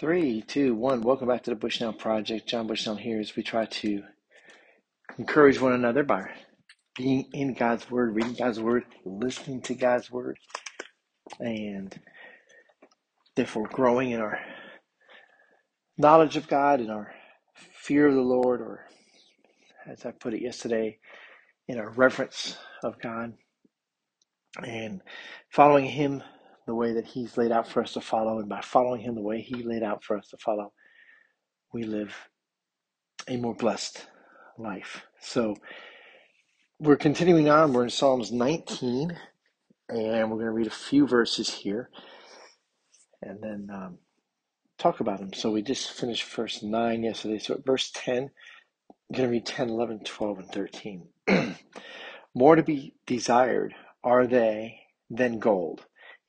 Three, two, one. Welcome back to the Bushnell Project. John Bushnell here as we try to encourage one another by being in God's Word, reading God's Word, listening to God's Word, and therefore growing in our knowledge of God and our fear of the Lord, or as I put it yesterday, in our reverence of God and following Him the way that He's laid out for us to follow. And by following Him the way He laid out for us to follow, we live a more blessed life. So we're continuing on. We're in Psalms 19, and we're going to read a few verses here and then um, talk about them. So we just finished verse 9 yesterday. So at verse 10, I'm going to read 10, 11, 12, and 13. More to be desired are they than gold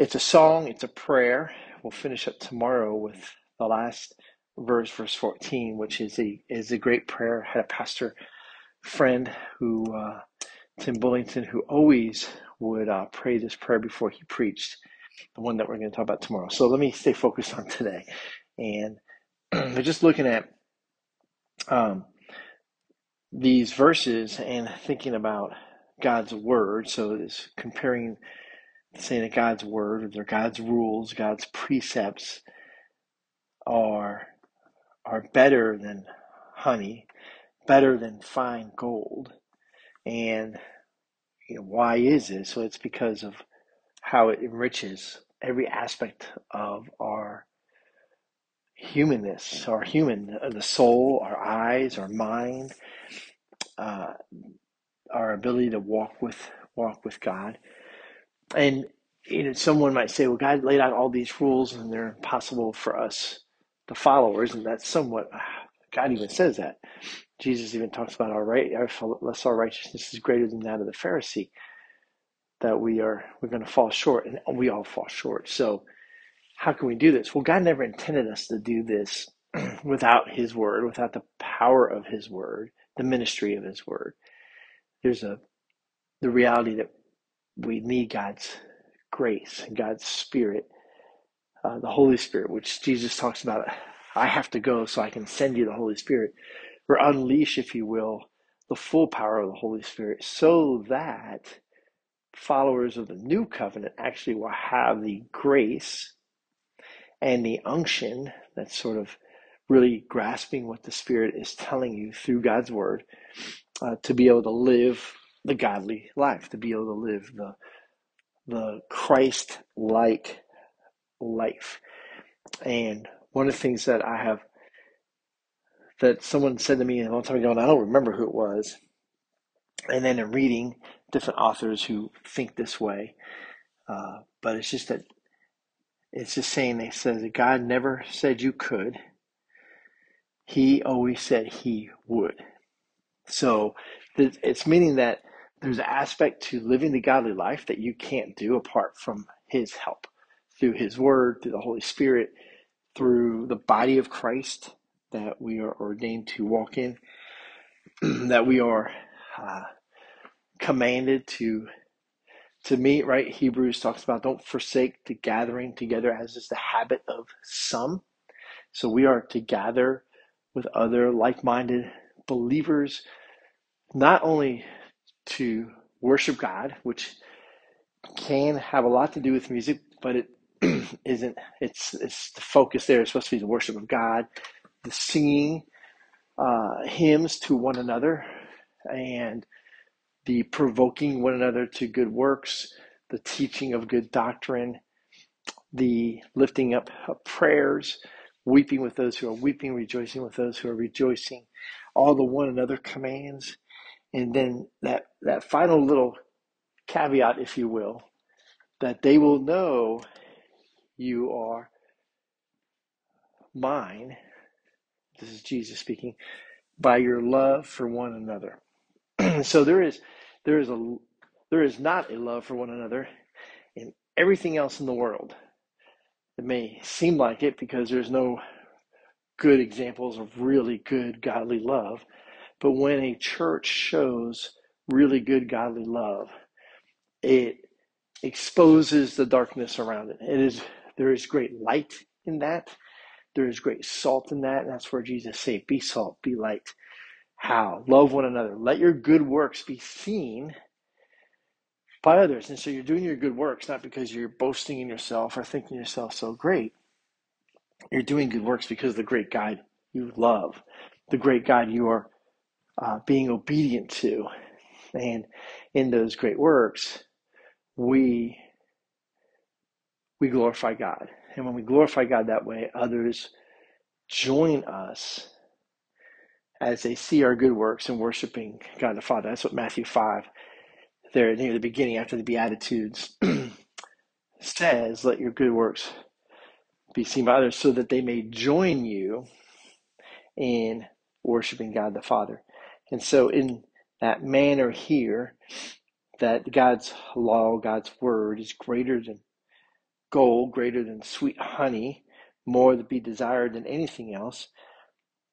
It's a song, it's a prayer. We'll finish up tomorrow with the last verse, verse 14, which is a is a great prayer. I had a pastor friend who uh, Tim Bullington who always would uh, pray this prayer before he preached, the one that we're going to talk about tomorrow. So let me stay focused on today, and we're just looking at um, these verses and thinking about God's word. So it's comparing saying that God's word or God's rules, God's precepts are are better than honey, better than fine gold. And you know, why is this? So it's because of how it enriches every aspect of our humanness, our human, the soul, our eyes, our mind, uh, our ability to walk with walk with God. And you know, someone might say, "Well, God laid out all these rules, and they're impossible for us to follow." Isn't that somewhat? God even says that. Jesus even talks about our right, our, less our righteousness is greater than that of the Pharisee. That we are, we're going to fall short, and we all fall short. So, how can we do this? Well, God never intended us to do this without His Word, without the power of His Word, the ministry of His Word. There's a the reality that we need God's grace and God's Spirit, uh, the Holy Spirit, which Jesus talks about. I have to go so I can send you the Holy Spirit, or unleash, if you will, the full power of the Holy Spirit, so that followers of the new covenant actually will have the grace and the unction that's sort of really grasping what the Spirit is telling you through God's Word uh, to be able to live the godly life, to be able to live the the Christ like life. And one of the things that I have that someone said to me a long time ago, and I don't remember who it was, and then in reading different authors who think this way, uh, but it's just that it's just saying they said that God never said you could. He always said he would. So it's meaning that there's an aspect to living the godly life that you can't do apart from His help through His Word, through the Holy Spirit, through the body of Christ that we are ordained to walk in, that we are uh, commanded to to meet. Right? Hebrews talks about don't forsake the gathering together, as is the habit of some. So we are to gather with other like-minded believers, not only to worship God, which can have a lot to do with music, but it isn't. It's it's the focus there. It's supposed to be the worship of God, the singing uh, hymns to one another, and the provoking one another to good works, the teaching of good doctrine, the lifting up of prayers, weeping with those who are weeping, rejoicing with those who are rejoicing, all the one another commands and then that, that final little caveat, if you will, that they will know you are mine, this is Jesus speaking, by your love for one another. so there is there is a there is not a love for one another in everything else in the world. It may seem like it because there's no good examples of really good godly love, but when a church shows really good godly love, it exposes the darkness around it. It is there is great light in that. There is great salt in that, and that's where Jesus said, "Be salt, be light." How? Love one another. Let your good works be seen by others. And so you're doing your good works not because you're boasting in yourself or thinking yourself so great. You're doing good works because the great God you love, the great God you are uh, being obedient to. And in those great works, we we glorify God. And when we glorify God that way, others join us as they see our good works and worshiping God the Father. That's what Matthew 5, there near the beginning after the Beatitudes, says, Let your good works be seen by others so that they may join you in worshiping God the Father. And so, in that manner here, that God's law, God's word is greater than gold, greater than sweet honey, more to be desired than anything else.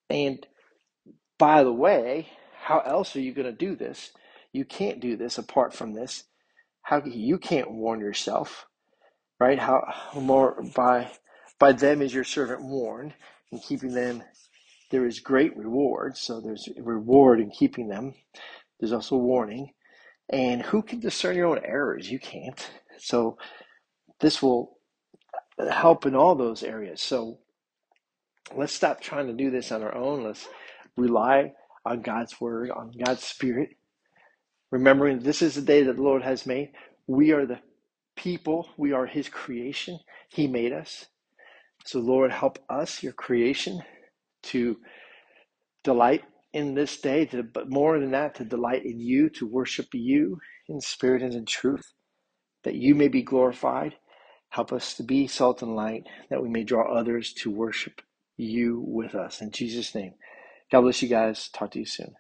And by the way, how else are you going to do this? You can't do this apart from this. How you can't warn yourself, right? How more by by them is your servant warned, and keeping them there is great reward. So there's reward in keeping them. There's also warning. And who can discern your own errors? You can't. So this will help in all those areas. So let's stop trying to do this on our own. Let's rely on God's word, on God's spirit, remembering this is the day that the Lord has made. We are the people, we are his creation. He made us. So, Lord, help us, your creation, to delight in this day, to, but more than that, to delight in you, to worship you in spirit and in truth, that you may be glorified. Help us to be salt and light, that we may draw others to worship you with us. In Jesus' name. God bless you guys. Talk to you soon.